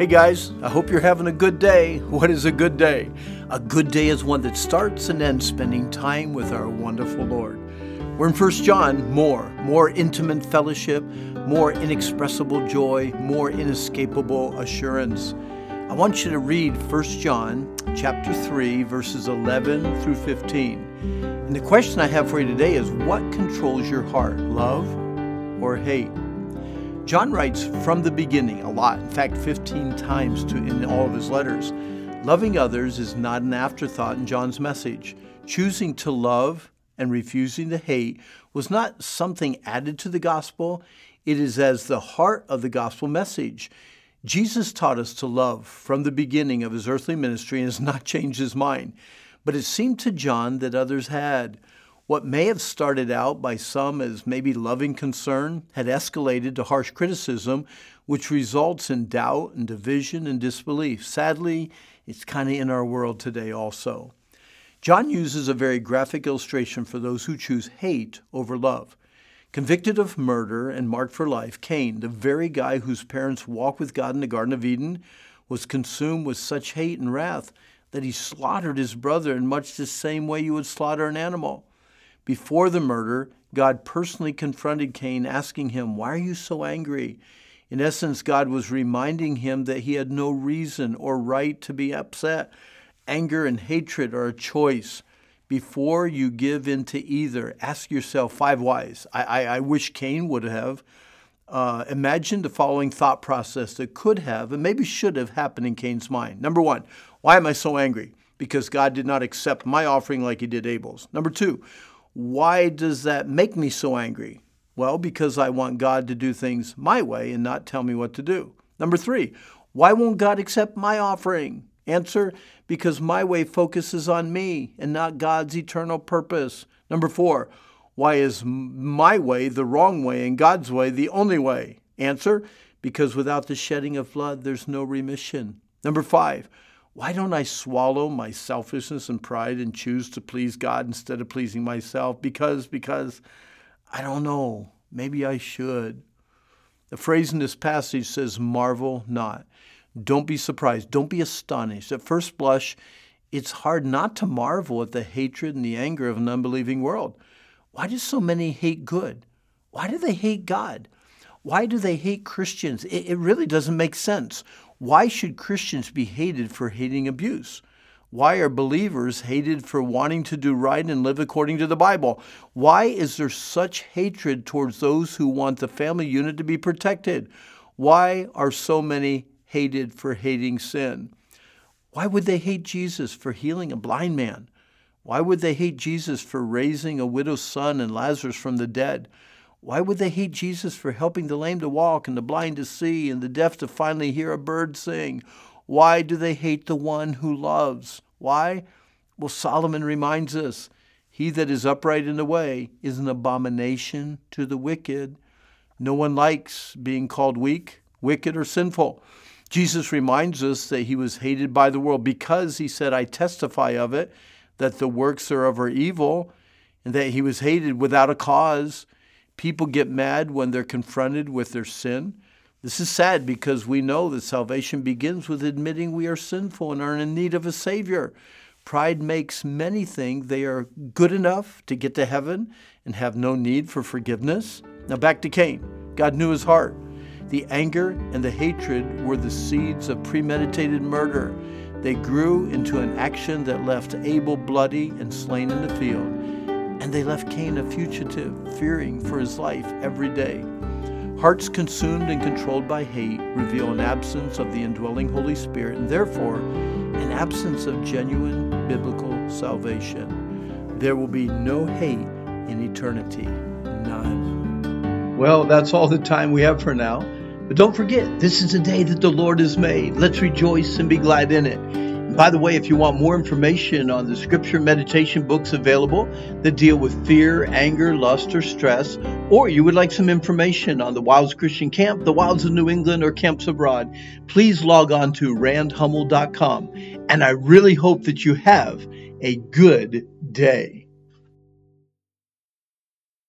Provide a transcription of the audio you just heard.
Hey guys, I hope you're having a good day. What is a good day? A good day is one that starts and ends spending time with our wonderful Lord. We're in 1 John, more, more intimate fellowship, more inexpressible joy, more inescapable assurance. I want you to read 1 John chapter 3 verses 11 through 15. And the question I have for you today is what controls your heart, love or hate? John writes from the beginning a lot, in fact 15 times to in all of his letters. Loving others is not an afterthought in John's message. Choosing to love and refusing to hate was not something added to the gospel, it is as the heart of the gospel message. Jesus taught us to love from the beginning of his earthly ministry and has not changed his mind. But it seemed to John that others had. What may have started out by some as maybe loving concern had escalated to harsh criticism, which results in doubt and division and disbelief. Sadly, it's kind of in our world today also. John uses a very graphic illustration for those who choose hate over love. Convicted of murder and marked for life, Cain, the very guy whose parents walked with God in the Garden of Eden, was consumed with such hate and wrath that he slaughtered his brother in much the same way you would slaughter an animal. Before the murder, God personally confronted Cain, asking him, Why are you so angry? In essence, God was reminding him that he had no reason or right to be upset. Anger and hatred are a choice before you give in to either, ask yourself five whys. I, I, I wish Cain would have uh, imagined the following thought process that could have and maybe should have happened in Cain's mind. Number one, why am I so angry? Because God did not accept my offering like he did Abel's. Number two, why does that make me so angry? Well, because I want God to do things my way and not tell me what to do. Number three, why won't God accept my offering? Answer because my way focuses on me and not God's eternal purpose. Number four, why is my way the wrong way and God's way the only way? Answer because without the shedding of blood, there's no remission. Number five, why don't I swallow my selfishness and pride and choose to please God instead of pleasing myself? Because, because I don't know. Maybe I should. The phrase in this passage says, marvel not. Don't be surprised. Don't be astonished. At first blush, it's hard not to marvel at the hatred and the anger of an unbelieving world. Why do so many hate good? Why do they hate God? Why do they hate Christians? It, it really doesn't make sense. Why should Christians be hated for hating abuse? Why are believers hated for wanting to do right and live according to the Bible? Why is there such hatred towards those who want the family unit to be protected? Why are so many hated for hating sin? Why would they hate Jesus for healing a blind man? Why would they hate Jesus for raising a widow's son and Lazarus from the dead? Why would they hate Jesus for helping the lame to walk and the blind to see and the deaf to finally hear a bird sing? Why do they hate the one who loves? Why? Well, Solomon reminds us he that is upright in the way is an abomination to the wicked. No one likes being called weak, wicked, or sinful. Jesus reminds us that he was hated by the world because he said, I testify of it, that the works are of are evil, and that he was hated without a cause. People get mad when they're confronted with their sin. This is sad because we know that salvation begins with admitting we are sinful and are in need of a Savior. Pride makes many think they are good enough to get to heaven and have no need for forgiveness. Now, back to Cain. God knew his heart. The anger and the hatred were the seeds of premeditated murder. They grew into an action that left Abel bloody and slain in the field and they left Cain a fugitive, fearing for his life every day. Hearts consumed and controlled by hate reveal an absence of the indwelling Holy Spirit and therefore an absence of genuine biblical salvation. There will be no hate in eternity. None. Well, that's all the time we have for now. But don't forget, this is a day that the Lord has made. Let's rejoice and be glad in it. By the way, if you want more information on the scripture meditation books available that deal with fear, anger, lust, or stress, or you would like some information on the Wilds Christian Camp, the Wilds of New England, or camps abroad, please log on to randhummel.com. And I really hope that you have a good day.